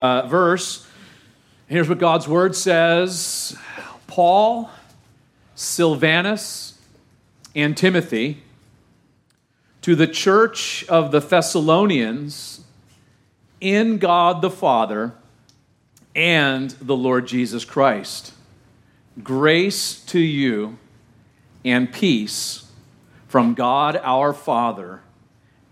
uh, verse. Here's what God's word says Paul, Silvanus, and Timothy to the church of the Thessalonians in God the Father and the Lord Jesus Christ. Grace to you and peace from God our Father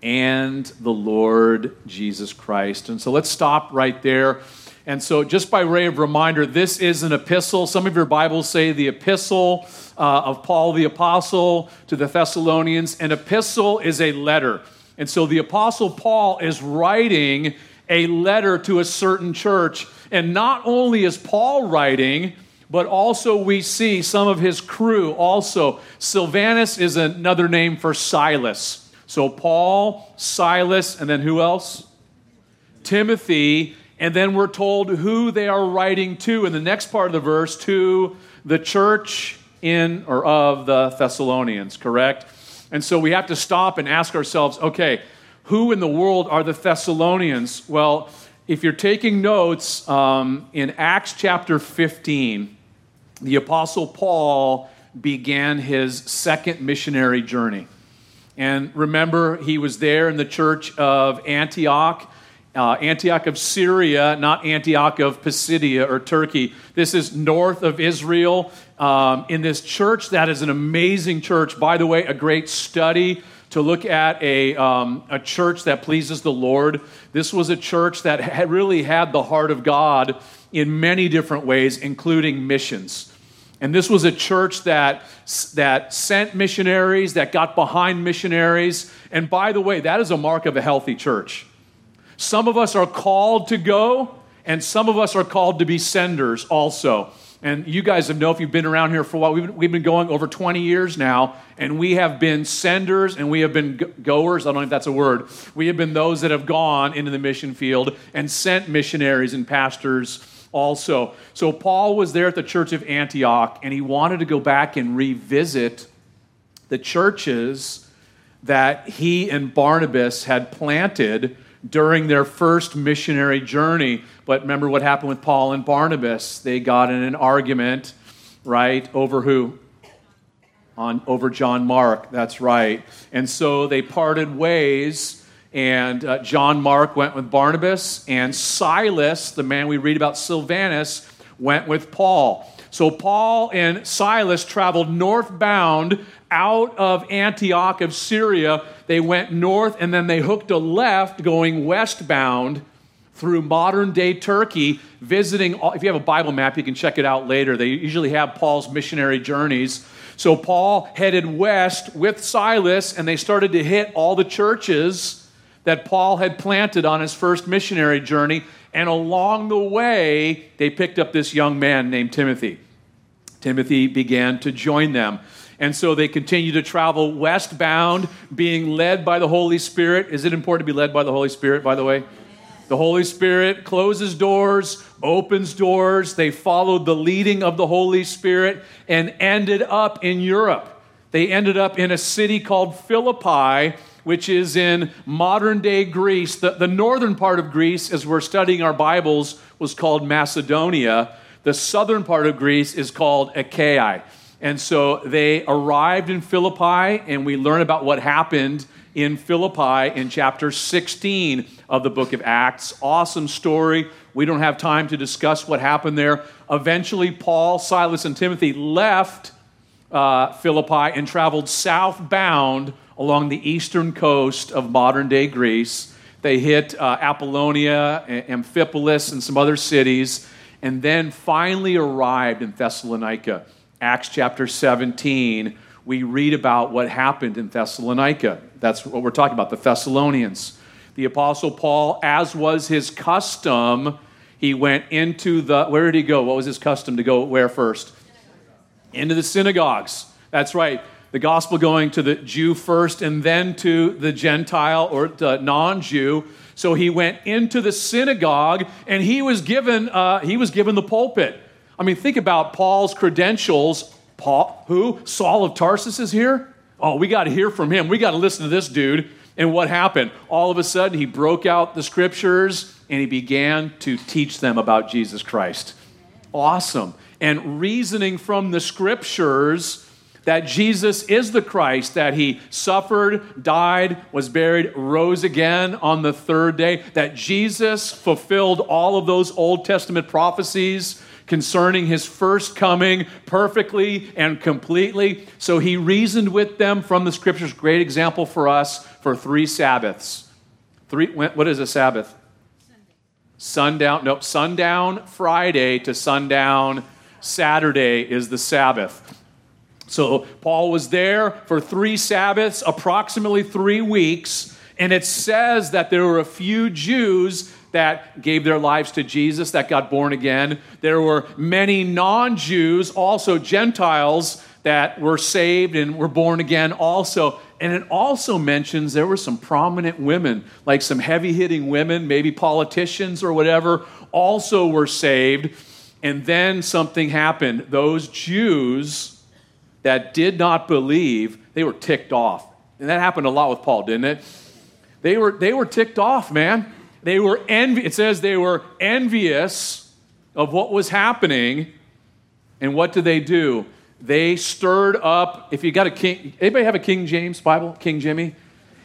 and the Lord Jesus Christ. And so let's stop right there. And so, just by way of reminder, this is an epistle. Some of your Bibles say the epistle uh, of Paul the Apostle to the Thessalonians. An epistle is a letter. And so, the Apostle Paul is writing a letter to a certain church. And not only is Paul writing, but also we see some of his crew also. Silvanus is another name for Silas. So Paul, Silas, and then who else? Timothy. And then we're told who they are writing to in the next part of the verse to the church in or of the Thessalonians, correct? And so we have to stop and ask ourselves okay, who in the world are the Thessalonians? Well, if you're taking notes, um, in Acts chapter 15, the Apostle Paul began his second missionary journey. And remember, he was there in the church of Antioch, uh, Antioch of Syria, not Antioch of Pisidia or Turkey. This is north of Israel. Um, in this church, that is an amazing church. By the way, a great study to look at a, um, a church that pleases the Lord. This was a church that had really had the heart of God in many different ways, including missions. And this was a church that, that sent missionaries, that got behind missionaries. And by the way, that is a mark of a healthy church. Some of us are called to go, and some of us are called to be senders also. And you guys have know if you've been around here for a while, we've, we've been going over 20 years now, and we have been senders and we have been goers. I don't know if that's a word. We have been those that have gone into the mission field and sent missionaries and pastors also. So Paul was there at the church of Antioch, and he wanted to go back and revisit the churches that he and Barnabas had planted during their first missionary journey. But remember what happened with Paul and Barnabas? They got in an argument, right, over who? On over John Mark. That's right. And so they parted ways and uh, John Mark went with Barnabas, and Silas, the man we read about, Silvanus, went with Paul. So Paul and Silas traveled northbound out of Antioch of Syria. They went north and then they hooked a left going westbound through modern day Turkey, visiting. If you have a Bible map, you can check it out later. They usually have Paul's missionary journeys. So Paul headed west with Silas and they started to hit all the churches that Paul had planted on his first missionary journey. And along the way, they picked up this young man named Timothy. Timothy began to join them. And so they continued to travel westbound, being led by the Holy Spirit. Is it important to be led by the Holy Spirit, by the way? The Holy Spirit closes doors, opens doors. They followed the leading of the Holy Spirit and ended up in Europe. They ended up in a city called Philippi, which is in modern day Greece. The, the northern part of Greece, as we're studying our Bibles, was called Macedonia. The southern part of Greece is called Achaia. And so they arrived in Philippi, and we learn about what happened in Philippi in chapter 16 of the book of Acts. Awesome story. We don't have time to discuss what happened there. Eventually, Paul, Silas, and Timothy left uh, Philippi and traveled southbound along the eastern coast of modern day Greece. They hit uh, Apollonia, Amphipolis, and some other cities, and then finally arrived in Thessalonica. Acts chapter 17, we read about what happened in Thessalonica. That's what we're talking about, the Thessalonians. The Apostle Paul, as was his custom, he went into the, where did he go? What was his custom to go where first? Into the synagogues. That's right the gospel going to the Jew first and then to the Gentile or the non Jew. So he went into the synagogue and he was given, uh, he was given the pulpit. I mean, think about Paul's credentials. Paul, who? Saul of Tarsus is here? Oh, we got to hear from him. We got to listen to this dude. And what happened? All of a sudden, he broke out the scriptures and he began to teach them about Jesus Christ. Awesome. And reasoning from the scriptures that Jesus is the Christ, that he suffered, died, was buried, rose again on the third day, that Jesus fulfilled all of those Old Testament prophecies concerning his first coming perfectly and completely. So he reasoned with them from the scriptures. Great example for us for three Sabbaths. Three, what is a Sabbath? Sundown, nope, sundown Friday to sundown Saturday is the Sabbath. So Paul was there for three Sabbaths, approximately three weeks, and it says that there were a few Jews that gave their lives to Jesus, that got born again. There were many non Jews, also Gentiles, that were saved and were born again also. And it also mentions there were some prominent women, like some heavy hitting women, maybe politicians or whatever, also were saved. And then something happened. Those Jews, that did not believe, they were ticked off. And that happened a lot with Paul, didn't it? They were, they were ticked off, man. They were envy. It says they were envious of what was happening. And what did they do? They stirred up. If you got a king, anybody have a King James Bible? King Jimmy?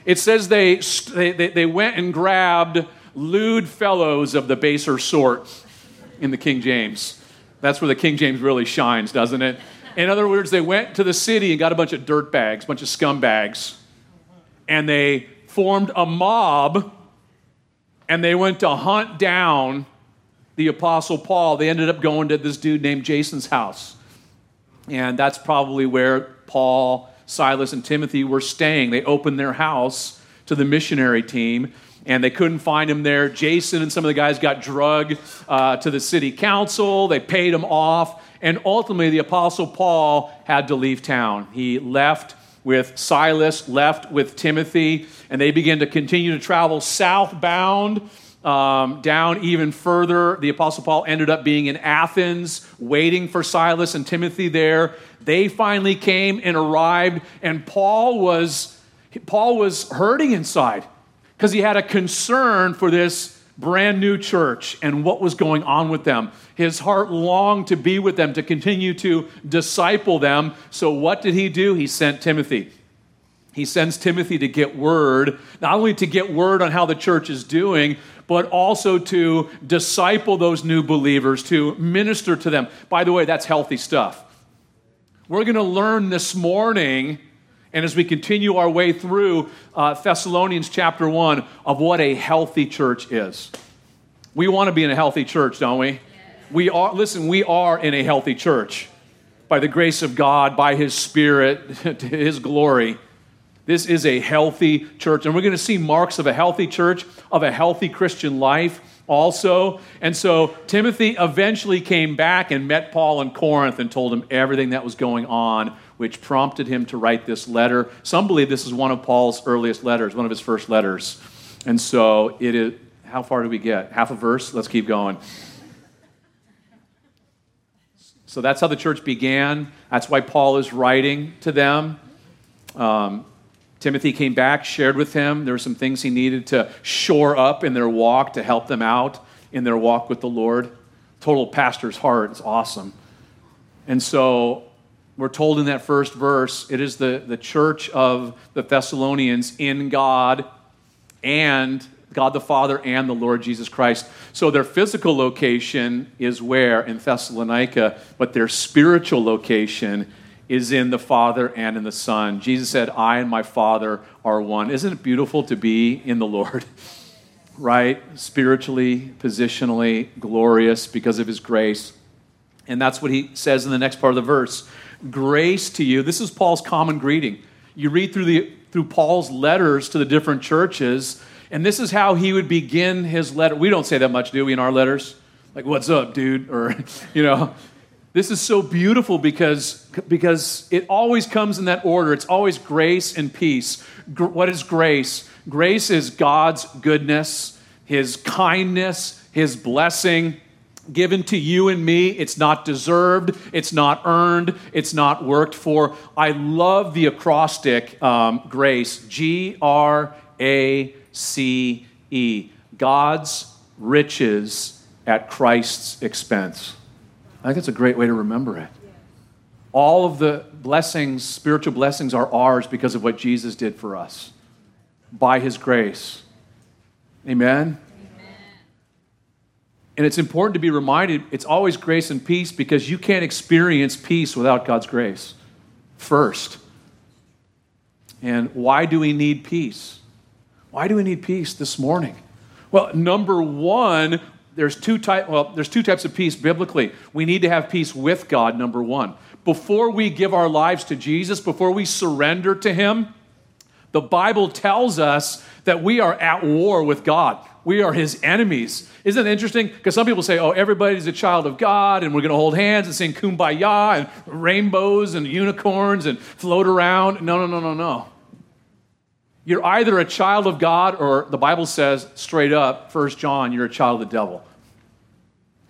It says they, they, they went and grabbed lewd fellows of the baser sort in the King James. That's where the King James really shines, doesn't it? In other words, they went to the city and got a bunch of dirt bags, a bunch of scumbags, and they formed a mob and they went to hunt down the Apostle Paul. They ended up going to this dude named Jason's house. And that's probably where Paul, Silas, and Timothy were staying. They opened their house to the missionary team and they couldn't find him there. Jason and some of the guys got drugged uh, to the city council. They paid him off. And ultimately, the Apostle Paul had to leave town. He left with Silas, left with Timothy, and they began to continue to travel southbound. Um, down even further, the Apostle Paul ended up being in Athens, waiting for Silas and Timothy there. They finally came and arrived, and Paul was Paul was hurting inside because he had a concern for this brand new church and what was going on with them. His heart longed to be with them, to continue to disciple them. So, what did he do? He sent Timothy. He sends Timothy to get word, not only to get word on how the church is doing, but also to disciple those new believers, to minister to them. By the way, that's healthy stuff. We're going to learn this morning and as we continue our way through uh, Thessalonians chapter 1 of what a healthy church is. We want to be in a healthy church, don't we? We are, listen, we are in a healthy church by the grace of God, by His Spirit, to His glory. This is a healthy church. And we're going to see marks of a healthy church, of a healthy Christian life also. And so Timothy eventually came back and met Paul in Corinth and told him everything that was going on which prompted him to write this letter. Some believe this is one of Paul's earliest letters, one of his first letters. And so it is, how far do we get? Half a verse? Let's keep going. So that's how the church began. That's why Paul is writing to them. Um, Timothy came back, shared with him. There were some things he needed to shore up in their walk to help them out in their walk with the Lord. Total pastor's heart. It's awesome. And so we're told in that first verse it is the, the church of the Thessalonians in God and God the Father and the Lord Jesus Christ. So their physical location is where? In Thessalonica, but their spiritual location is in the Father and in the Son. Jesus said, I and my Father are one. Isn't it beautiful to be in the Lord? right? Spiritually, positionally, glorious because of his grace. And that's what he says in the next part of the verse. Grace to you. This is Paul's common greeting. You read through, the, through Paul's letters to the different churches, and this is how he would begin his letter. We don't say that much, do we, in our letters? Like, what's up, dude? Or, you know, this is so beautiful because, because it always comes in that order. It's always grace and peace. Gr- what is grace? Grace is God's goodness, His kindness, His blessing given to you and me. It's not deserved, it's not earned, it's not worked for. I love the acrostic um, grace G R A C E. God's riches at Christ's expense. I think that's a great way to remember it. All of the blessings, spiritual blessings, are ours because of what Jesus did for us by his grace. Amen? And it's important to be reminded it's always grace and peace because you can't experience peace without God's grace first. And why do we need peace? Why do we need peace this morning? Well, number one, there's two type, well, there's two types of peace biblically. We need to have peace with God, number one. Before we give our lives to Jesus, before we surrender to Him, the Bible tells us that we are at war with God. We are his enemies. Isn't it interesting? Because some people say, oh, everybody's a child of God, and we're going to hold hands and sing kumbaya and rainbows and unicorns and float around. No, no, no, no, no. You're either a child of God, or the Bible says straight up, First John, you're a child of the devil.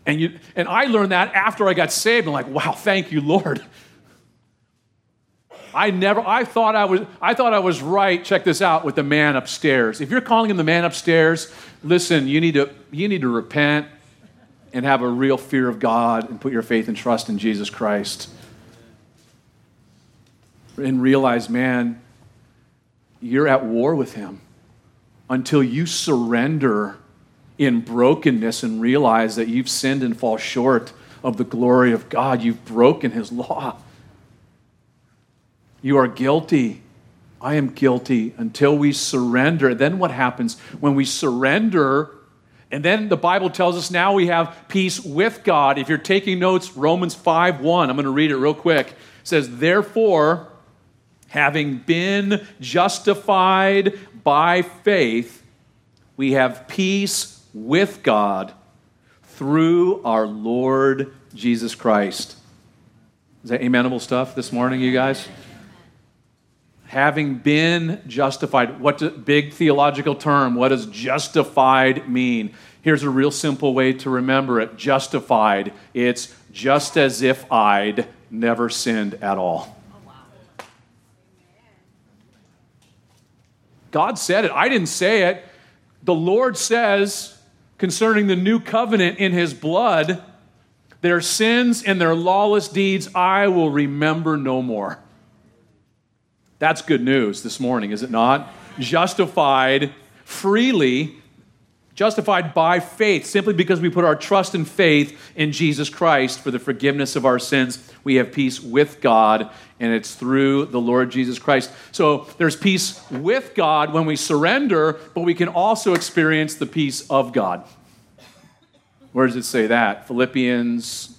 And, you, and I learned that after I got saved. I'm like, wow, thank you, Lord. I never, I thought I was, I thought I was right. Check this out with the man upstairs. If you're calling him the man upstairs, listen, you need to, you need to repent and have a real fear of God and put your faith and trust in Jesus Christ. And realize, man, you're at war with him until you surrender in brokenness and realize that you've sinned and fall short of the glory of God. You've broken his law. You are guilty. I am guilty until we surrender. Then what happens when we surrender? And then the Bible tells us now we have peace with God. If you're taking notes, Romans 5 1, I'm going to read it real quick. It says, Therefore, having been justified by faith, we have peace with God through our Lord Jesus Christ. Is that amenable stuff this morning, you guys? Having been justified. What do, big theological term? What does justified mean? Here's a real simple way to remember it. Justified. It's just as if I'd never sinned at all. God said it. I didn't say it. The Lord says concerning the new covenant in his blood, their sins and their lawless deeds I will remember no more. That's good news this morning, is it not? Justified freely, justified by faith, simply because we put our trust and faith in Jesus Christ for the forgiveness of our sins. We have peace with God, and it's through the Lord Jesus Christ. So there's peace with God when we surrender, but we can also experience the peace of God. Where does it say that? Philippians,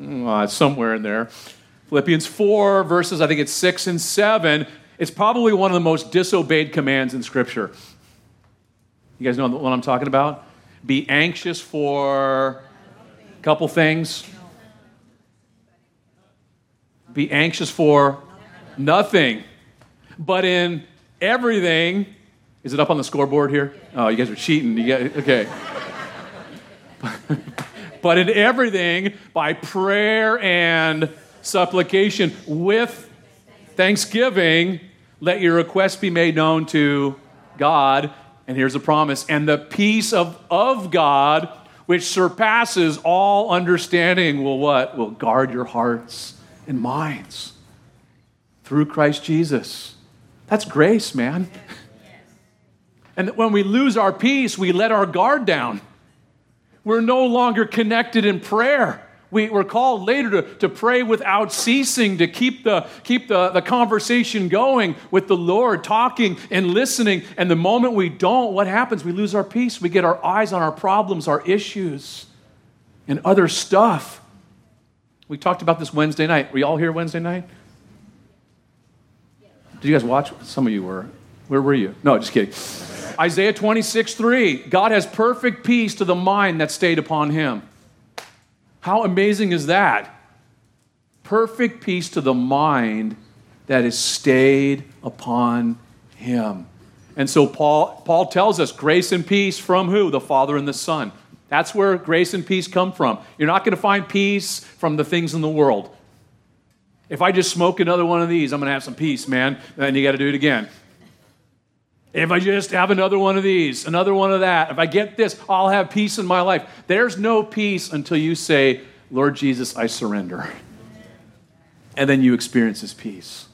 uh, somewhere in there. Philippians 4, verses, I think it's 6 and 7, it's probably one of the most disobeyed commands in Scripture. You guys know what I'm talking about? Be anxious for a couple things. Be anxious for nothing. But in everything, is it up on the scoreboard here? Oh, you guys are cheating. You get, okay. but in everything, by prayer and supplication with thanksgiving, let your requests be made known to God. And here's a promise and the peace of, of God, which surpasses all understanding, will what? Will guard your hearts and minds through Christ Jesus. That's grace, man. And when we lose our peace, we let our guard down. We're no longer connected in prayer. We, are called later to, to pray without ceasing, to keep, the, keep the, the conversation going with the Lord, talking and listening. And the moment we don't, what happens? We lose our peace. We get our eyes on our problems, our issues, and other stuff. We talked about this Wednesday night. Were you all here Wednesday night? Did you guys watch? Some of you were. Where were you? No, just kidding. Isaiah 26, 3. God has perfect peace to the mind that stayed upon him. How amazing is that? Perfect peace to the mind that is stayed upon him. And so Paul, Paul tells us grace and peace from who? The Father and the Son. That's where grace and peace come from. You're not going to find peace from the things in the world. If I just smoke another one of these, I'm going to have some peace, man. And then you got to do it again. If I just have another one of these, another one of that, if I get this, I'll have peace in my life. There's no peace until you say, Lord Jesus, I surrender. And then you experience his peace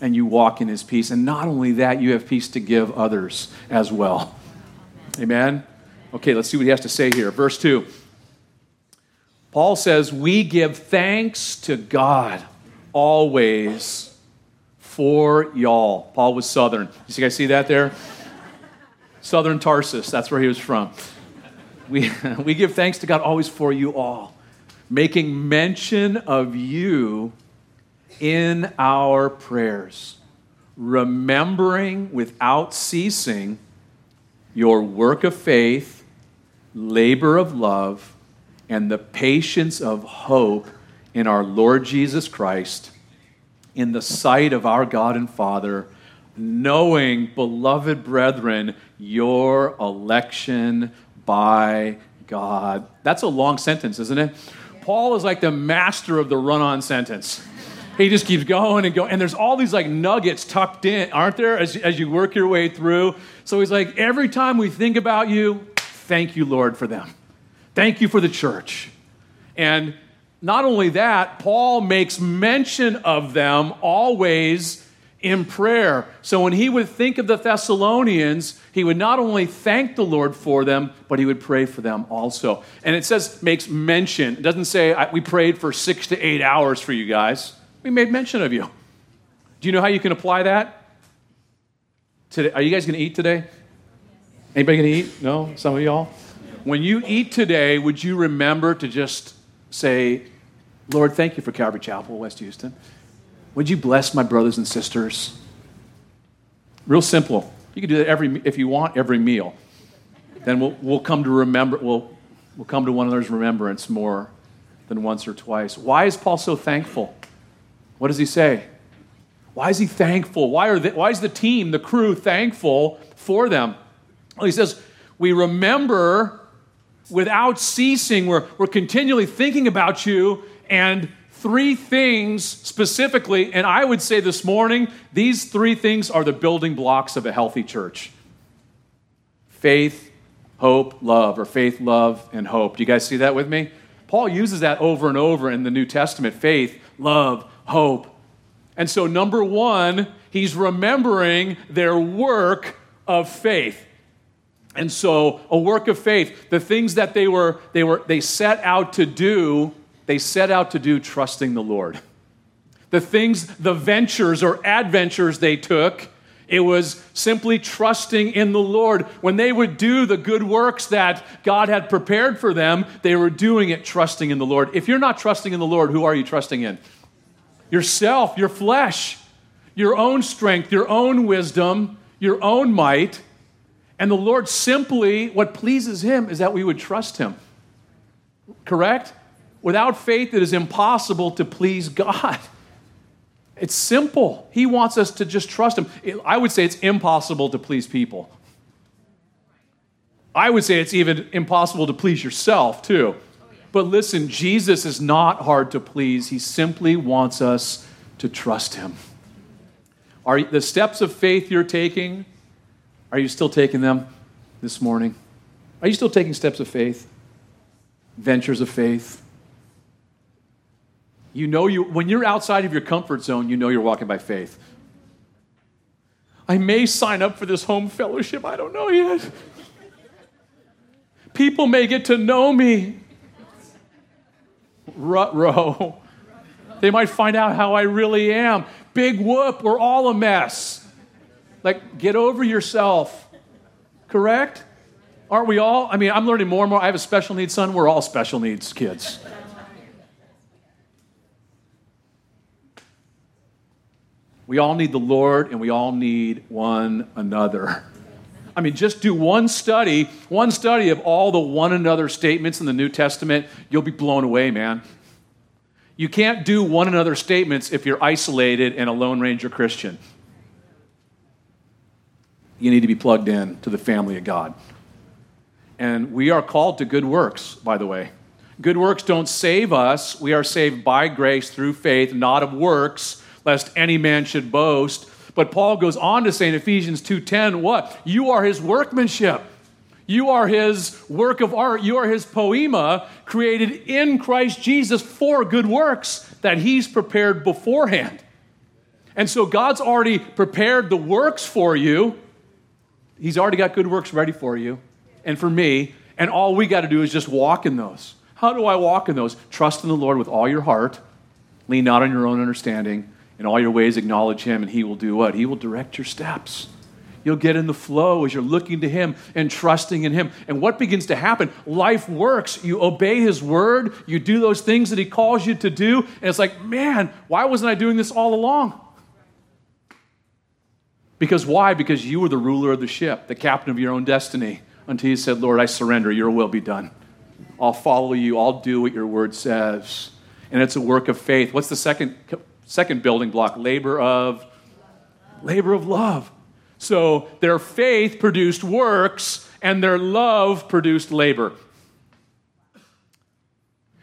and you walk in his peace. And not only that, you have peace to give others as well. Amen? Okay, let's see what he has to say here. Verse 2. Paul says, We give thanks to God always for y'all. Paul was Southern. You guys see that there? Southern Tarsus, that's where he was from. We, we give thanks to God always for you all, making mention of you in our prayers, remembering without ceasing your work of faith, labor of love, and the patience of hope in our Lord Jesus Christ, in the sight of our God and Father, knowing, beloved brethren, your election by God. That's a long sentence, isn't it? Paul is like the master of the run on sentence. He just keeps going and going. And there's all these like nuggets tucked in, aren't there, as, as you work your way through? So he's like, every time we think about you, thank you, Lord, for them. Thank you for the church. And not only that, Paul makes mention of them always in prayer. So when he would think of the Thessalonians, he would not only thank the Lord for them, but he would pray for them also. And it says, makes mention. It doesn't say, we prayed for six to eight hours for you guys. We made mention of you. Do you know how you can apply that? Today, are you guys going to eat today? Anybody going to eat? No? Some of y'all? When you eat today, would you remember to just say, Lord, thank you for Calvary Chapel, West Houston. Would you bless my brothers and sisters? Real simple. You can do that every, if you want, every meal. Then we'll, we'll come to remember, we'll, we'll come to one another's remembrance more than once or twice. Why is Paul so thankful? What does he say? Why is he thankful? Why, are they, why is the team, the crew, thankful for them? Well, he says, We remember without ceasing, we're, we're continually thinking about you and three things specifically, and I would say this morning, these three things are the building blocks of a healthy church faith, hope, love, or faith, love, and hope. Do you guys see that with me? Paul uses that over and over in the New Testament faith, love, hope. And so, number one, he's remembering their work of faith. And so, a work of faith, the things that they were, they were, they set out to do they set out to do trusting the Lord. The things, the ventures or adventures they took, it was simply trusting in the Lord. When they would do the good works that God had prepared for them, they were doing it trusting in the Lord. If you're not trusting in the Lord, who are you trusting in? Yourself, your flesh, your own strength, your own wisdom, your own might. And the Lord simply, what pleases Him is that we would trust Him. Correct? Without faith, it is impossible to please God. It's simple. He wants us to just trust Him. I would say it's impossible to please people. I would say it's even impossible to please yourself, too. But listen, Jesus is not hard to please. He simply wants us to trust Him. Are the steps of faith you're taking, are you still taking them this morning? Are you still taking steps of faith? Ventures of faith? You know you when you're outside of your comfort zone, you know you're walking by faith. I may sign up for this home fellowship, I don't know yet. People may get to know me. Rut row. They might find out how I really am. Big whoop, we're all a mess. Like, get over yourself. Correct? Aren't we all? I mean, I'm learning more and more. I have a special needs son. We're all special needs kids. We all need the Lord and we all need one another. I mean, just do one study, one study of all the one another statements in the New Testament, you'll be blown away, man. You can't do one another statements if you're isolated and a Lone Ranger Christian. You need to be plugged in to the family of God. And we are called to good works, by the way. Good works don't save us. We are saved by grace through faith, not of works, lest any man should boast. But Paul goes on to say in Ephesians 2:10, what? You are his workmanship. You are his work of art. You are his poema created in Christ Jesus for good works that he's prepared beforehand. And so God's already prepared the works for you. He's already got good works ready for you and for me. And all we got to do is just walk in those. How do I walk in those? Trust in the Lord with all your heart. Lean not on your own understanding. In all your ways, acknowledge Him, and He will do what? He will direct your steps. You'll get in the flow as you're looking to Him and trusting in Him. And what begins to happen? Life works. You obey His word, you do those things that He calls you to do, and it's like, man, why wasn't I doing this all along? Because why? Because you were the ruler of the ship, the captain of your own destiny, until you said, Lord, I surrender, your will be done. I'll follow you, I'll do what your word says. And it's a work of faith. What's the second, second building block? Labor of labor of love. So their faith produced works, and their love produced labor.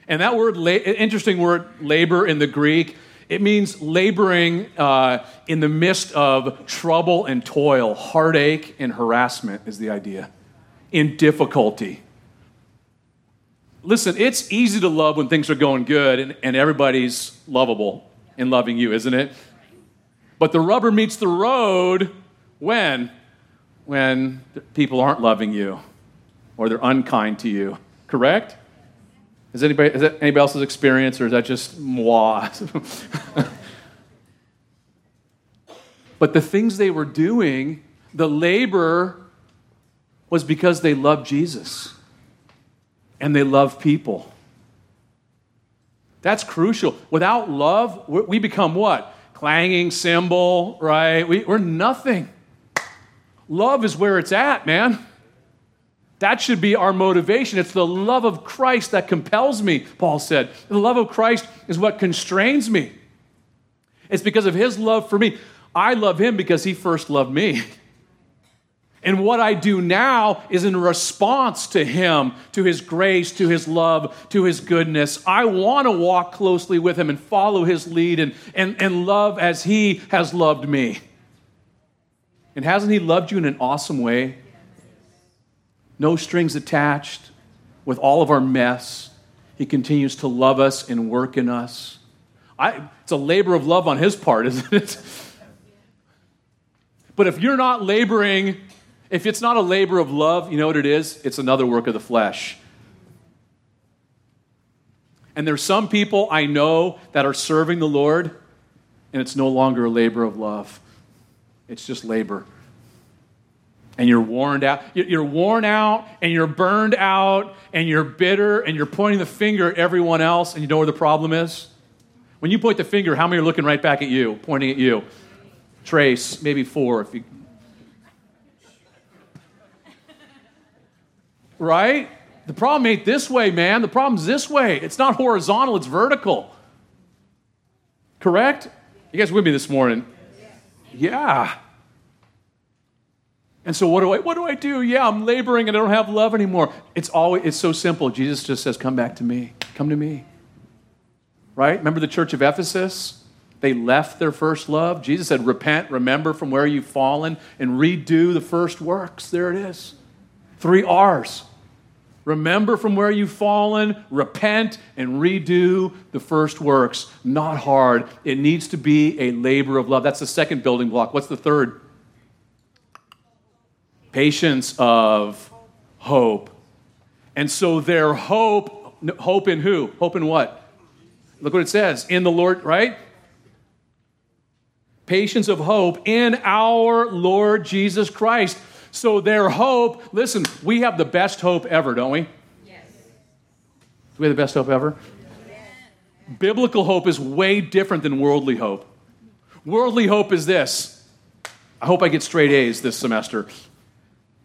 And that word, interesting word, labor in the Greek, it means laboring uh, in the midst of trouble and toil, heartache and harassment, is the idea, in difficulty. Listen, it's easy to love when things are going good and, and everybody's lovable in loving you, isn't it? But the rubber meets the road when? When people aren't loving you or they're unkind to you, correct? Is, anybody, is that anybody else's experience, or is that just moi? but the things they were doing, the labor was because they loved Jesus and they loved people. That's crucial. Without love, we become what? Clanging cymbal, right? We, are nothing. Love is where it's at, man. That should be our motivation. It's the love of Christ that compels me, Paul said. The love of Christ is what constrains me. It's because of his love for me. I love him because he first loved me. And what I do now is in response to him, to his grace, to his love, to his goodness. I want to walk closely with him and follow his lead and, and, and love as he has loved me. And hasn't he loved you in an awesome way? no strings attached, with all of our mess. He continues to love us and work in us. I, it's a labor of love on his part, isn't it? but if you're not laboring, if it's not a labor of love, you know what it is? It's another work of the flesh. And there's some people I know that are serving the Lord, and it's no longer a labor of love. It's just labor and you're worn out. You're worn out and you're burned out and you're bitter and you're pointing the finger at everyone else and you know where the problem is? When you point the finger, how many are looking right back at you, pointing at you? Trace, maybe four if you. Right? The problem ain't this way, man. The problem's this way. It's not horizontal, it's vertical. Correct? You guys with me this morning? Yeah. And so what do I what do I do? Yeah, I'm laboring and I don't have love anymore. It's always it's so simple. Jesus just says, "Come back to me. Come to me." Right? Remember the church of Ephesus? They left their first love. Jesus said, "Repent, remember from where you've fallen and redo the first works." There it is. 3 R's. Remember from where you've fallen, repent, and redo the first works. Not hard. It needs to be a labor of love. That's the second building block. What's the third? patience of hope. And so their hope, hope in who? Hope in what? Look what it says in the Lord, right? Patience of hope in our Lord Jesus Christ. So their hope, listen, we have the best hope ever, don't we? Yes. Do we have the best hope ever? Yes. Biblical hope is way different than worldly hope. Worldly hope is this I hope I get straight A's this semester.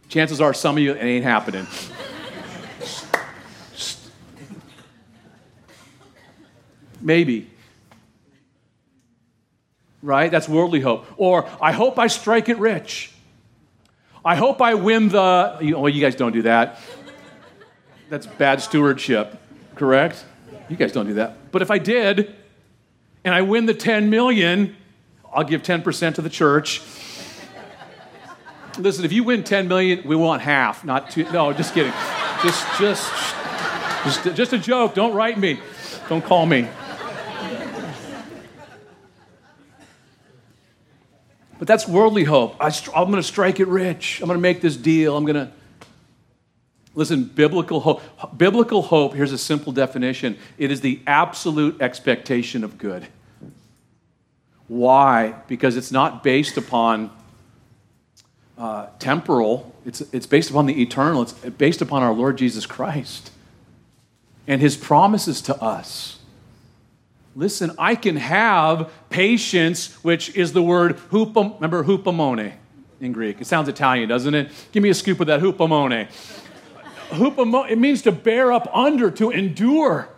Chances are some of you, it ain't happening. Maybe. Right? That's worldly hope. Or, I hope I strike it rich. I hope I win the. Well, you guys don't do that. That's bad stewardship, correct? You guys don't do that. But if I did, and I win the 10 million, I'll give 10% to the church. Listen, if you win 10 million, we want half, not two. No, just kidding. Just, just, just, just a joke. Don't write me. Don't call me. But that's worldly hope. I, am going to strike it rich. I'm going to make this deal. I'm going to. Listen, biblical hope. Biblical hope, here's a simple definition it is the absolute expectation of good. Why? Because it's not based upon uh, temporal, it's, it's based upon the eternal, it's based upon our Lord Jesus Christ and his promises to us. Listen, I can have patience, which is the word hupam, remember hupomone in Greek. It sounds Italian, doesn't it? Give me a scoop of that hupomone. hupomone, it means to bear up under, to endure,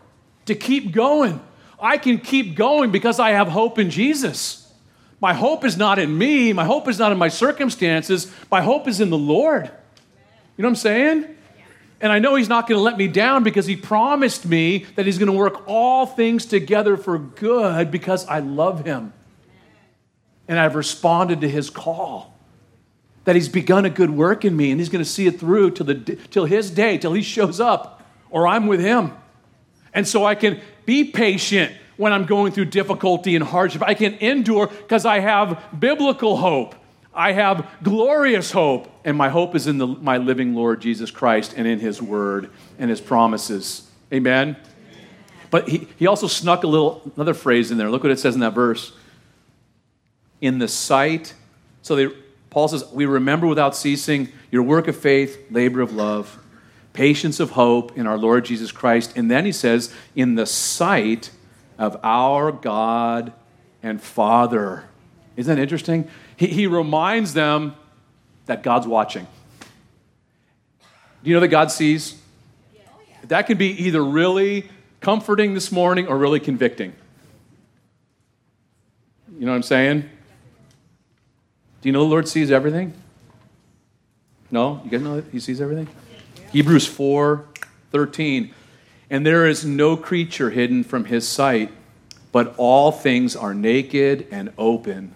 to keep going. I can keep going because I have hope in Jesus. My hope is not in me. My hope is not in my circumstances. My hope is in the Lord. You know what I'm saying? And I know He's not going to let me down because He promised me that He's going to work all things together for good because I love Him. And I've responded to His call. That He's begun a good work in me and He's going to see it through till, the, till His day, till He shows up, or I'm with Him. And so I can be patient when I'm going through difficulty and hardship. I can endure because I have biblical hope. I have glorious hope, and my hope is in the, my living Lord Jesus Christ and in His Word and His promises. Amen. But he, he also snuck a little another phrase in there. Look what it says in that verse. In the sight, so they, Paul says, we remember without ceasing your work of faith, labor of love, patience of hope in our Lord Jesus Christ. And then he says, in the sight of our God and Father. Isn't that interesting? He, he reminds them that God's watching. Do you know that God sees? That can be either really comforting this morning or really convicting. You know what I'm saying? Do you know the Lord sees everything? No? You guys know that He sees everything? Hebrews 4 13. And there is no creature hidden from his sight, but all things are naked and open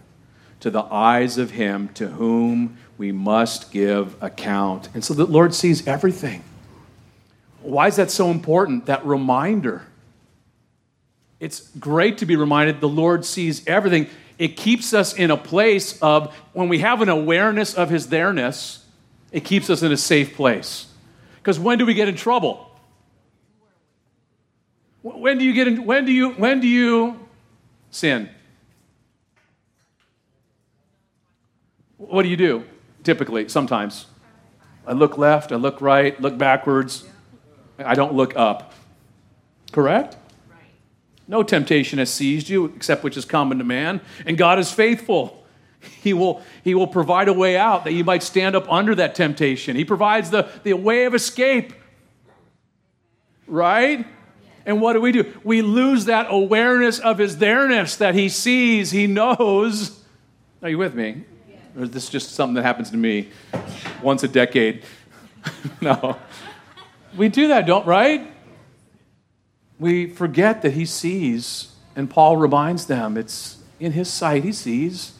to the eyes of him to whom we must give account. And so the Lord sees everything. Why is that so important? That reminder. It's great to be reminded the Lord sees everything. It keeps us in a place of, when we have an awareness of his there-ness, it keeps us in a safe place. Because when do we get in trouble? When do you get in, when do you when do you sin? What do you do typically sometimes? I look left, I look right, look backwards. I don't look up. Correct? No temptation has seized you except which is common to man, and God is faithful. He will, he will provide a way out that you might stand up under that temptation. He provides the, the way of escape. Right? And what do we do? We lose that awareness of his there-ness that he sees, he knows. Are you with me? Or is this just something that happens to me once a decade? no. We do that, don't right? We forget that he sees, and Paul reminds them it's in his sight, he sees.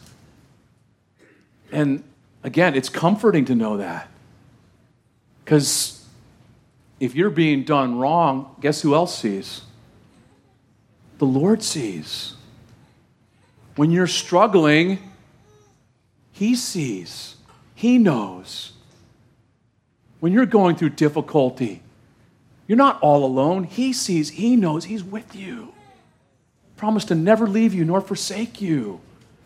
And again, it's comforting to know that. Because if you're being done wrong, guess who else sees? The Lord sees. When you're struggling, He sees, He knows. When you're going through difficulty, you're not all alone. He sees, He knows, He's with you. Promise to never leave you nor forsake you.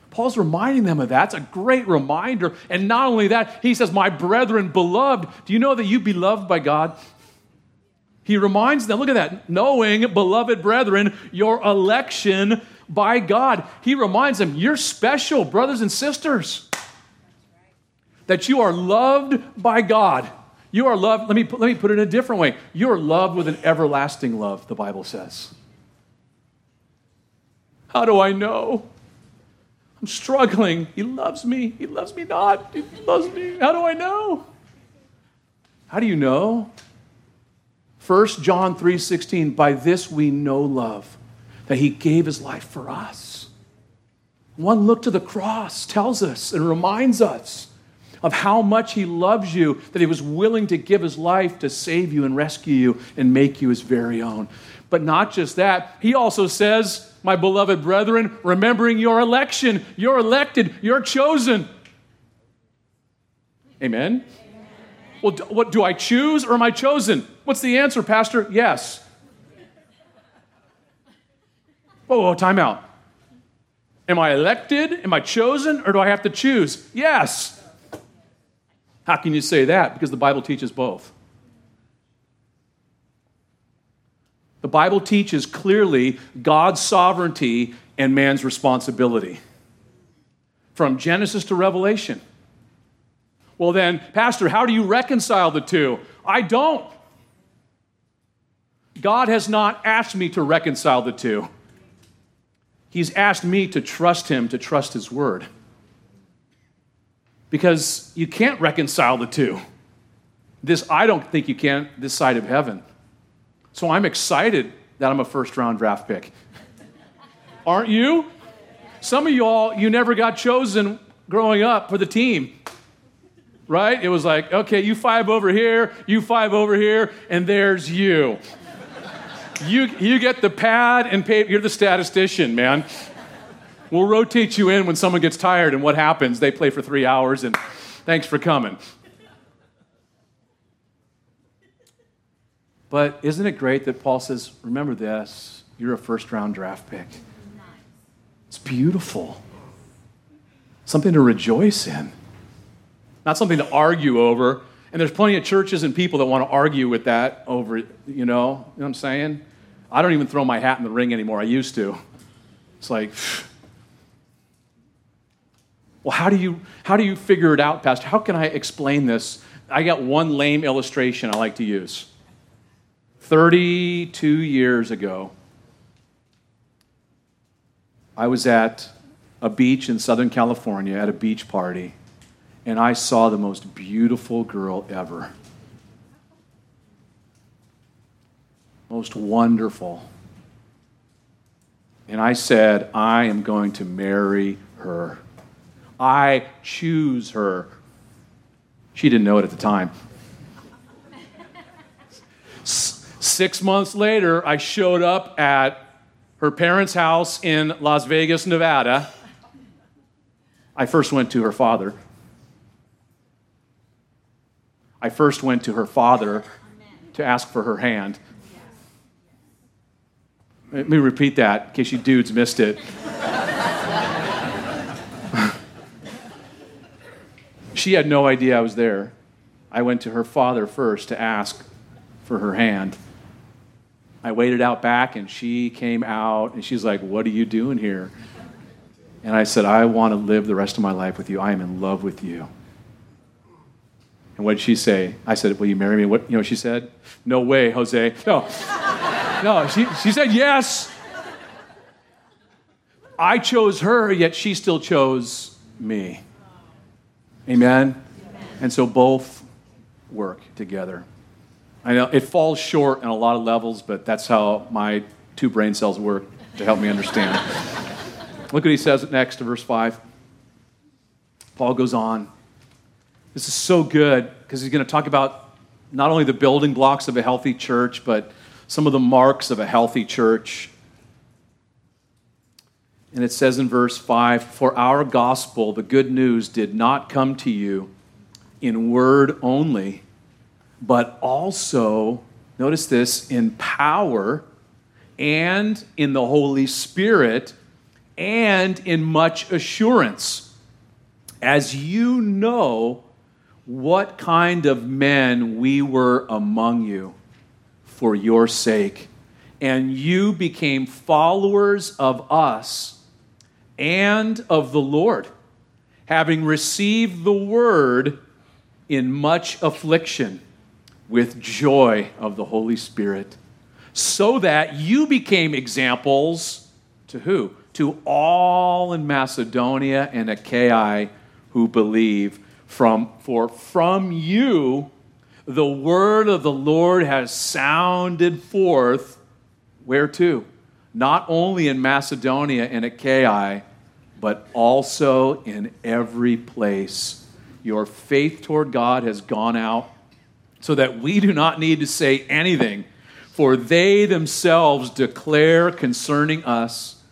Paul's reminding them of that. It's a great reminder. And not only that, he says, My brethren, beloved, do you know that you be loved by God? He reminds them, look at that, knowing, beloved brethren, your election by God. He reminds them, you're special, brothers and sisters. That you are loved by God. You are loved, let me, let me put it in a different way. You are loved with an everlasting love, the Bible says. How do I know? I'm struggling. He loves me. He loves me not. He loves me. How do I know? How do you know? 1 John 3:16 by this we know love that he gave his life for us. One look to the cross tells us and reminds us of how much He loves you, that He was willing to give His life to save you and rescue you and make you His very own. But not just that, He also says, My beloved brethren, remembering your election, you're elected, you're chosen. Amen? Well, do, what do I choose or am I chosen? What's the answer, Pastor? Yes. Whoa, whoa, time out. Am I elected? Am I chosen? Or do I have to choose? Yes. How can you say that? Because the Bible teaches both. The Bible teaches clearly God's sovereignty and man's responsibility. From Genesis to Revelation. Well, then, Pastor, how do you reconcile the two? I don't. God has not asked me to reconcile the two. He's asked me to trust Him, to trust His Word. Because you can't reconcile the two. This, I don't think you can this side of heaven. So I'm excited that I'm a first round draft pick. Aren't you? Some of y'all, you never got chosen growing up for the team right? It was like, okay, you five over here, you five over here, and there's you. you, you get the pad and pay, you're the statistician, man. We'll rotate you in when someone gets tired, and what happens? They play for three hours, and thanks for coming. But isn't it great that Paul says, remember this, you're a first round draft pick? It's beautiful. Something to rejoice in not something to argue over. And there's plenty of churches and people that want to argue with that over, you know, you know what I'm saying? I don't even throw my hat in the ring anymore. I used to. It's like, well, how do you how do you figure it out, Pastor? How can I explain this? I got one lame illustration I like to use. 32 years ago, I was at a beach in Southern California at a beach party and I saw the most beautiful girl ever. Most wonderful. And I said, I am going to marry her. I choose her. She didn't know it at the time. Six months later, I showed up at her parents' house in Las Vegas, Nevada. I first went to her father. I first went to her father to ask for her hand. Let me repeat that in case you dudes missed it. She had no idea I was there. I went to her father first to ask for her hand. I waited out back and she came out and she's like, What are you doing here? And I said, I want to live the rest of my life with you. I am in love with you. And what did she say? I said, Will you marry me? What you know, she said, No way, Jose. No. No, she, she said yes. I chose her, yet she still chose me. Amen? And so both work together. I know it falls short on a lot of levels, but that's how my two brain cells work to help me understand. Look what he says next to verse 5. Paul goes on. This is so good because he's going to talk about not only the building blocks of a healthy church, but some of the marks of a healthy church. And it says in verse 5 For our gospel, the good news, did not come to you in word only, but also, notice this, in power and in the Holy Spirit and in much assurance, as you know what kind of men we were among you for your sake. And you became followers of us and of the Lord, having received the word in much affliction with joy of the Holy Spirit, so that you became examples to who? To all in Macedonia and Achaia who believe from for from you the word of the Lord has sounded forth where to? Not only in Macedonia and Achaia, but also in every place. Your faith toward God has gone out so that we do not need to say anything, for they themselves declare concerning us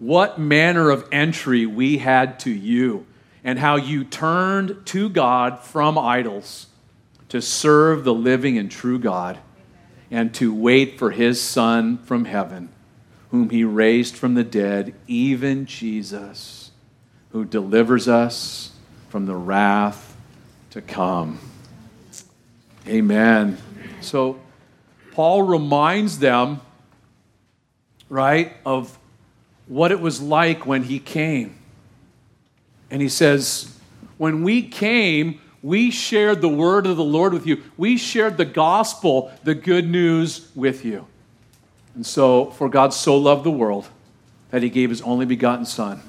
what manner of entry we had to you, and how you turned to God from idols to serve the living and true God, and to wait for his Son from heaven, whom he raised from the dead, even Jesus, who delivers us from the wrath to come. Amen. So, Paul reminds them, right, of what it was like when he came. And he says, When we came, we shared the word of the Lord with you. We shared the gospel, the good news with you. And so, for God so loved the world that he gave his only begotten Son,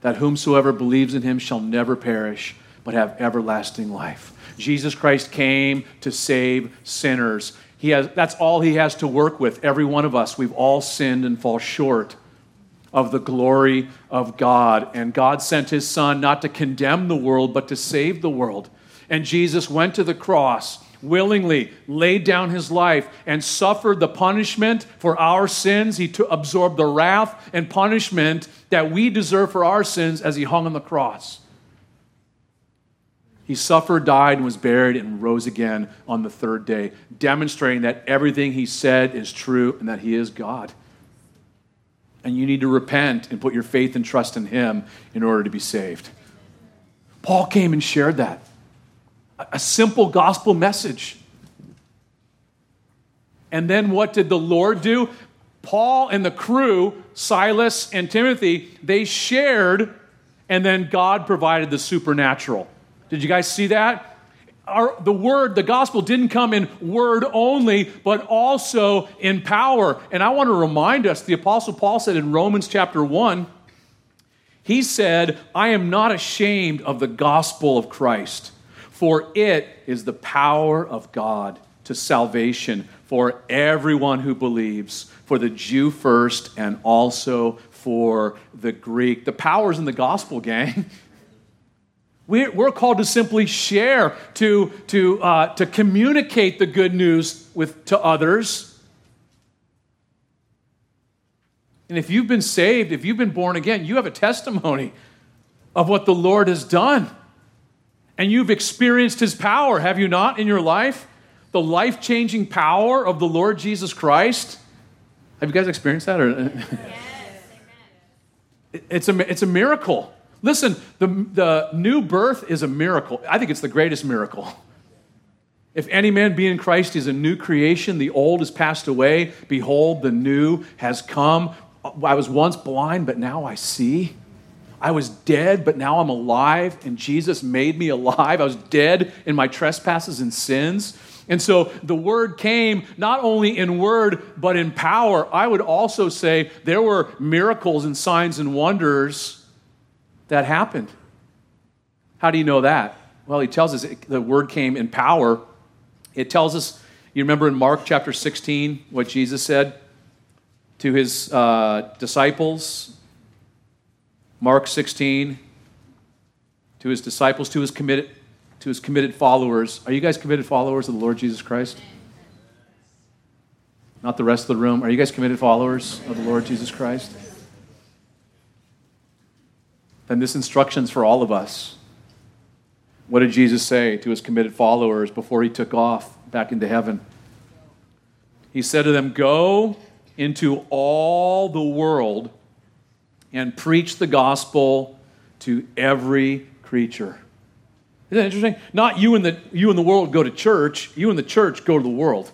that whomsoever believes in him shall never perish, but have everlasting life. Jesus Christ came to save sinners. He has, that's all he has to work with, every one of us. We've all sinned and fall short of the glory of God. And God sent his Son not to condemn the world, but to save the world. And Jesus went to the cross willingly laid down his life and suffered the punishment for our sins. He to absorbed the wrath and punishment that we deserve for our sins as he hung on the cross. He suffered, died, and was buried, and rose again on the third day, demonstrating that everything he said is true and that he is God and you need to repent and put your faith and trust in Him in order to be saved. Paul came and shared that. A simple gospel message. And then what did the Lord do? Paul and the crew, Silas and Timothy, they shared, and then God provided the supernatural. Did you guys see that? our, the word, the gospel didn't come in word only, but also in power. And I want to remind us the Apostle Paul said in Romans chapter 1, he said, I am not ashamed of the gospel of Christ, for it is the power of God to salvation for everyone who believes, for the Jew first and also for the Greek. The power's in the gospel, gang. We're, called to simply share, to, to, uh, to communicate the good news with, to others. And if you've been saved, if you've been born again, you have a testimony of what the Lord has done. And you've experienced his power, have you not, in your life? The life changing power of the Lord Jesus Christ. Have you guys experienced that? Or? Yes. it's, a, it's a miracle. Listen, the, the new birth is a miracle. I think it's the greatest miracle. If any man be in Christ, he's a new creation. The old has passed away. Behold, the new has come. I was once blind, but now I see. I was dead, but now I'm alive, and Jesus made me alive. I was dead in my trespasses and sins. And so the word came not only in word, but in power. I would also say there were miracles and signs and wonders that happened. How do you know that? Well, he tells us it, the word came in power. It tells us, you remember in Mark chapter 16 what Jesus said to his uh, disciples? Mark 16, to his disciples, to his committed, to his committed followers. Are you guys committed followers of the Lord Jesus Christ? Not the rest of the room. Are you guys committed followers of the Lord Jesus Christ? then this instruction's for all of us. What did Jesus say to his committed followers before he took off back into heaven? He said to them, Go into all the world and preach the gospel to every creature. Isn't that interesting? Not you and the, you and the world go to church, you and the church go to the world.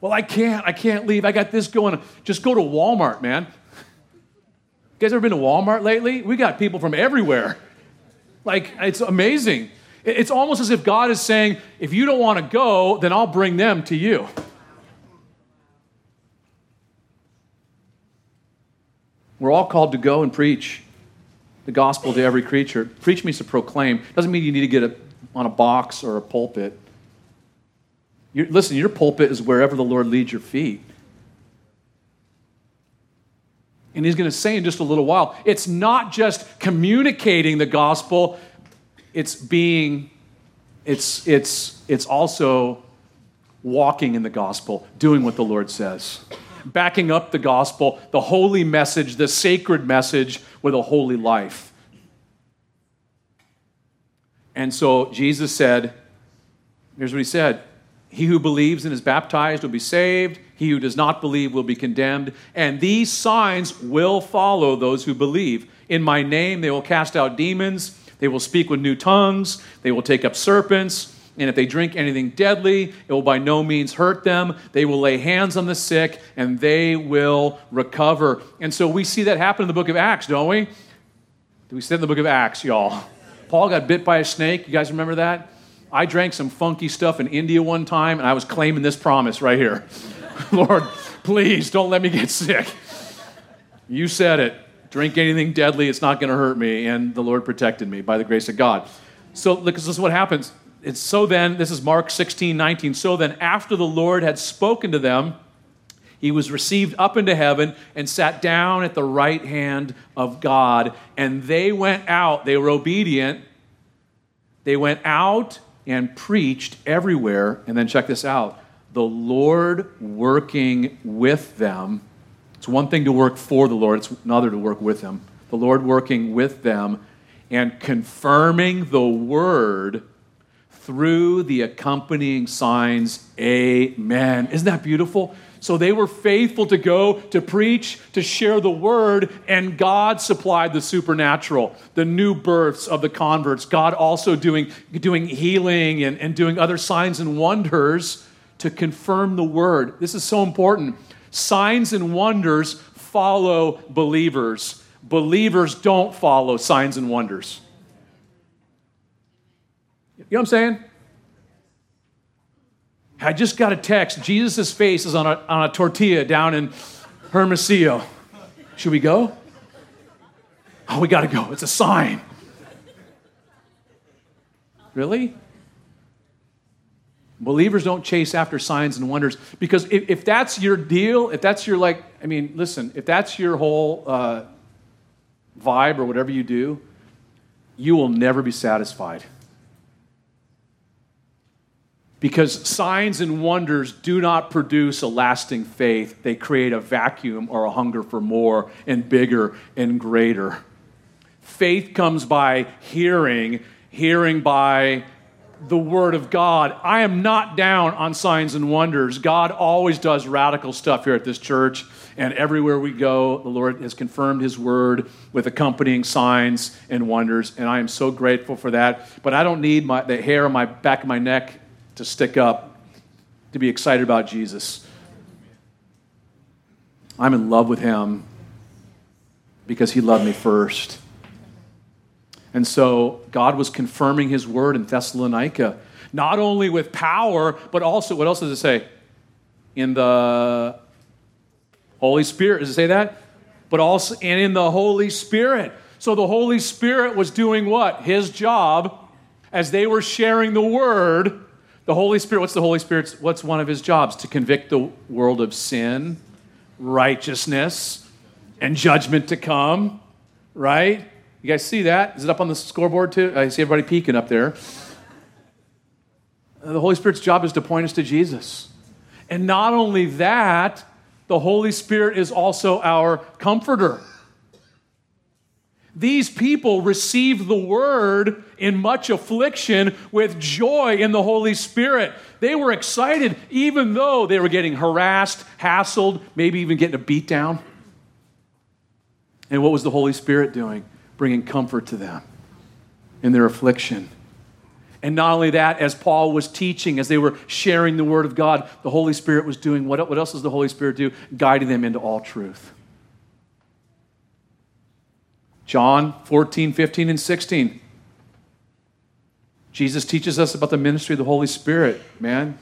Well, I can't. I can't leave. I got this going. Just go to Walmart, man. You guys ever been to Walmart lately? We got people from everywhere. Like, it's amazing. It's almost as if God is saying, if you don't want to go, then I'll bring them to you. We're all called to go and preach the gospel to every creature. Preach means to proclaim. Doesn't mean you need to get it on a box or a pulpit. You're, listen, your pulpit is wherever the Lord leads your feet. And he's going to say in just a little while, it's not just communicating the gospel, it's being, it's, it's, it's also walking in the gospel, doing what the Lord says, backing up the gospel, the holy message, the sacred message with a holy life. And so Jesus said, here's what he said He who believes and is baptized will be saved, he who does not believe will be condemned. And these signs will follow those who believe. In my name, they will cast out demons, they will speak with new tongues, they will take up serpents. And if they drink anything deadly, it will by no means hurt them. They will lay hands on the sick and they will recover. And so we see that happen in the book of Acts, don't we? Do we see it in the book of Acts, y'all? Paul got bit by a snake. You guys remember that? I drank some funky stuff in India one time and I was claiming this promise right here Lord, please don't let me get sick. You said it. Drink anything deadly, it's not going to hurt me. And the Lord protected me by the grace of God. So, because this is what happens it's so then, this is Mark 16, 19. So then, after the Lord had spoken to them, he was received up into heaven and sat down at the right hand of God. And they went out, they were obedient. They went out and preached everywhere. And then check this out the Lord working with them. It's one thing to work for the Lord, it's another to work with Him. The Lord working with them and confirming the word through the accompanying signs. Amen. Isn't that beautiful? So they were faithful to go to preach, to share the word, and God supplied the supernatural, the new births of the converts. God also doing, doing healing and, and doing other signs and wonders to confirm the word. This is so important. Signs and wonders follow believers, believers don't follow signs and wonders. You know what I'm saying? I just got a text. Jesus' face is on a, on a tortilla down in Hermosillo. Should we go? Oh, we got to go. It's a sign. Really? Believers don't chase after signs and wonders because if, if that's your deal, if that's your, like, I mean, listen, if that's your whole uh, vibe or whatever you do, you will never be satisfied because signs and wonders do not produce a lasting faith. They create a vacuum or a hunger for more and bigger and greater. Faith comes by hearing, hearing by the Word of God. I am not down on signs and wonders. God always does radical stuff here at this church, and everywhere we go, the Lord has confirmed His Word with accompanying signs and wonders, and I am so grateful for that. But I don't need my, the hair on my back of my neck to stick up, to be excited about Jesus. I'm in love with him because he loved me first. And so God was confirming his word in Thessalonica, not only with power, but also, what else does it say? In the Holy Spirit. Does it say that? But also, and in the Holy Spirit. So the Holy Spirit was doing what? His job as they were sharing the word the Holy Spirit, what's the Holy Spirit's, what's one of his jobs? To convict the world of sin, righteousness, and judgment to come, right? You guys see that? Is it up on the scoreboard too? I see everybody peeking up there. The Holy Spirit's job is to point us to Jesus. And not only that, the Holy Spirit is also our comforter. These people received the word in much affliction with joy in the Holy Spirit. They were excited, even though they were getting harassed, hassled, maybe even getting a beat down. And what was the Holy Spirit doing? Bringing comfort to them in their affliction. And not only that, as Paul was teaching, as they were sharing the Word of God, the Holy Spirit was doing what, what else does the Holy Spirit do? Guiding them into all truth. John 14, 15, and 16. Jesus teaches us about the ministry of the Holy Spirit, man.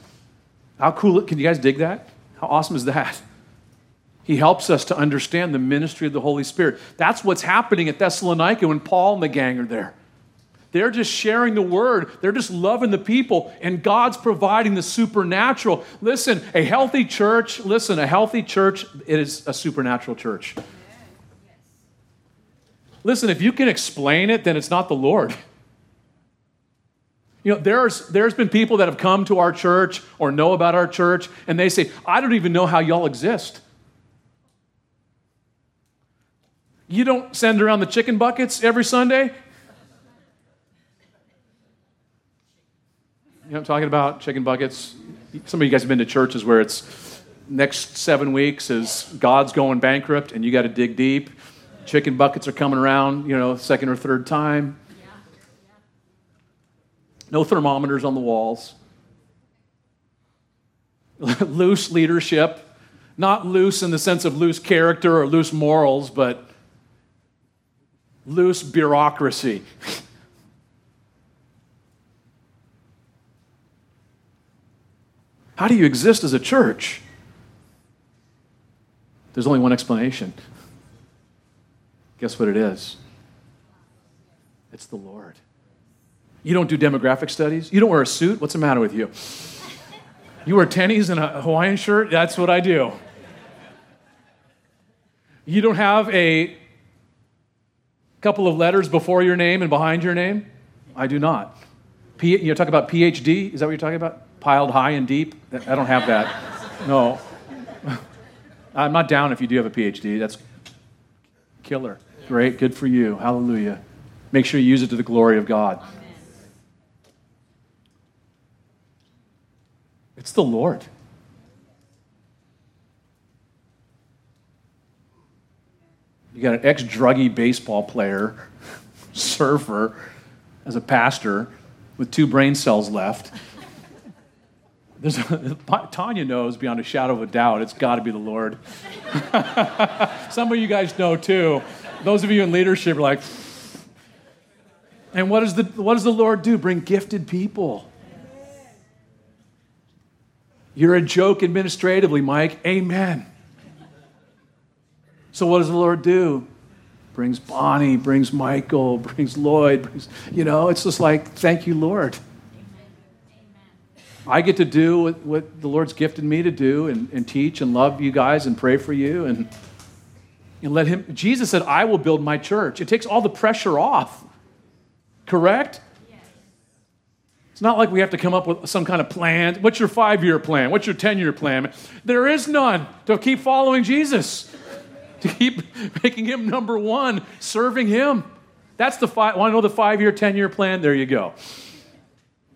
How cool, can you guys dig that? How awesome is that? He helps us to understand the ministry of the Holy Spirit. That's what's happening at Thessalonica when Paul and the gang are there. They're just sharing the word. They're just loving the people, and God's providing the supernatural. Listen, a healthy church, listen, a healthy church, it is a supernatural church. Listen, if you can explain it, then it's not the Lord. You know, there's, there's been people that have come to our church or know about our church, and they say, I don't even know how y'all exist. You don't send around the chicken buckets every Sunday? You know I'm talking about? Chicken buckets. Some of you guys have been to churches where it's next seven weeks is God's going bankrupt and you got to dig deep. Chicken buckets are coming around, you know, second or third time. No thermometers on the walls. loose leadership. Not loose in the sense of loose character or loose morals, but loose bureaucracy. How do you exist as a church? There's only one explanation. Guess what it is? It's the Lord. You don't do demographic studies? You don't wear a suit? What's the matter with you? You wear tennies and a Hawaiian shirt? That's what I do. You don't have a couple of letters before your name and behind your name? I do not. P, you talk about PhD? Is that what you're talking about? Piled high and deep? I don't have that. No. I'm not down if you do have a PhD. That's killer. Great. Good for you. Hallelujah. Make sure you use it to the glory of God. It's the Lord. You got an ex druggy baseball player, surfer, as a pastor with two brain cells left. There's a, Tanya knows beyond a shadow of a doubt it's got to be the Lord. Some of you guys know too. Those of you in leadership are like, and what does the, what does the Lord do? Bring gifted people. You're a joke administratively, Mike. Amen. So what does the Lord do? Brings Bonnie, brings Michael, brings Lloyd, brings, you know, it's just like, thank you, Lord. I get to do what, what, the Lord's gifted me to do and, and teach and love you guys and pray for you and, and let Him. Jesus said, I will build my church. It takes all the pressure off. Correct? It's not like we have to come up with some kind of plan. What's your five year plan? What's your 10 year plan? There is none to keep following Jesus to keep making him number one, serving him. That's the five, want to know the five year, 10 year plan? There you go.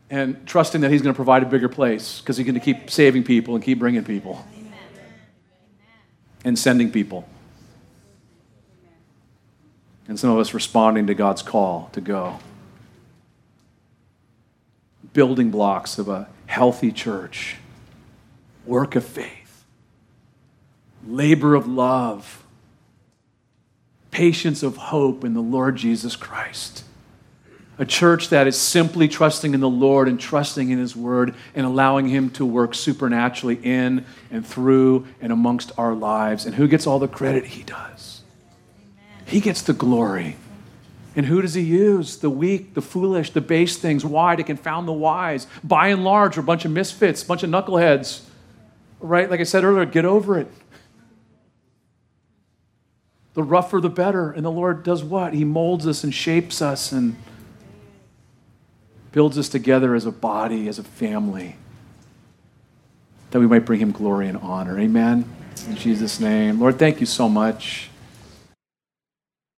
And trusting that he's going to provide a bigger place because he's going to keep saving people and keep bringing people Amen. and sending people. And some of us responding to God's call to go. Building blocks of a healthy church, work of faith, labor of love patience of hope in the Lord Jesus Christ. A church that is simply trusting in the Lord and trusting in His Word and allowing Him to work supernaturally in and through and amongst our lives. And who gets all the credit? He does. He gets the glory. And who does he use? The weak, the foolish, the base things. Why? To confound the wise. By and large, a bunch of misfits, a bunch of knuckleheads. Right? Like I said earlier, get over it. The rougher, the better. And the Lord does what? He molds us and shapes us and builds us together as a body, as a family, that we might bring Him glory and honor. Amen. In Jesus' name. Lord, thank you so much.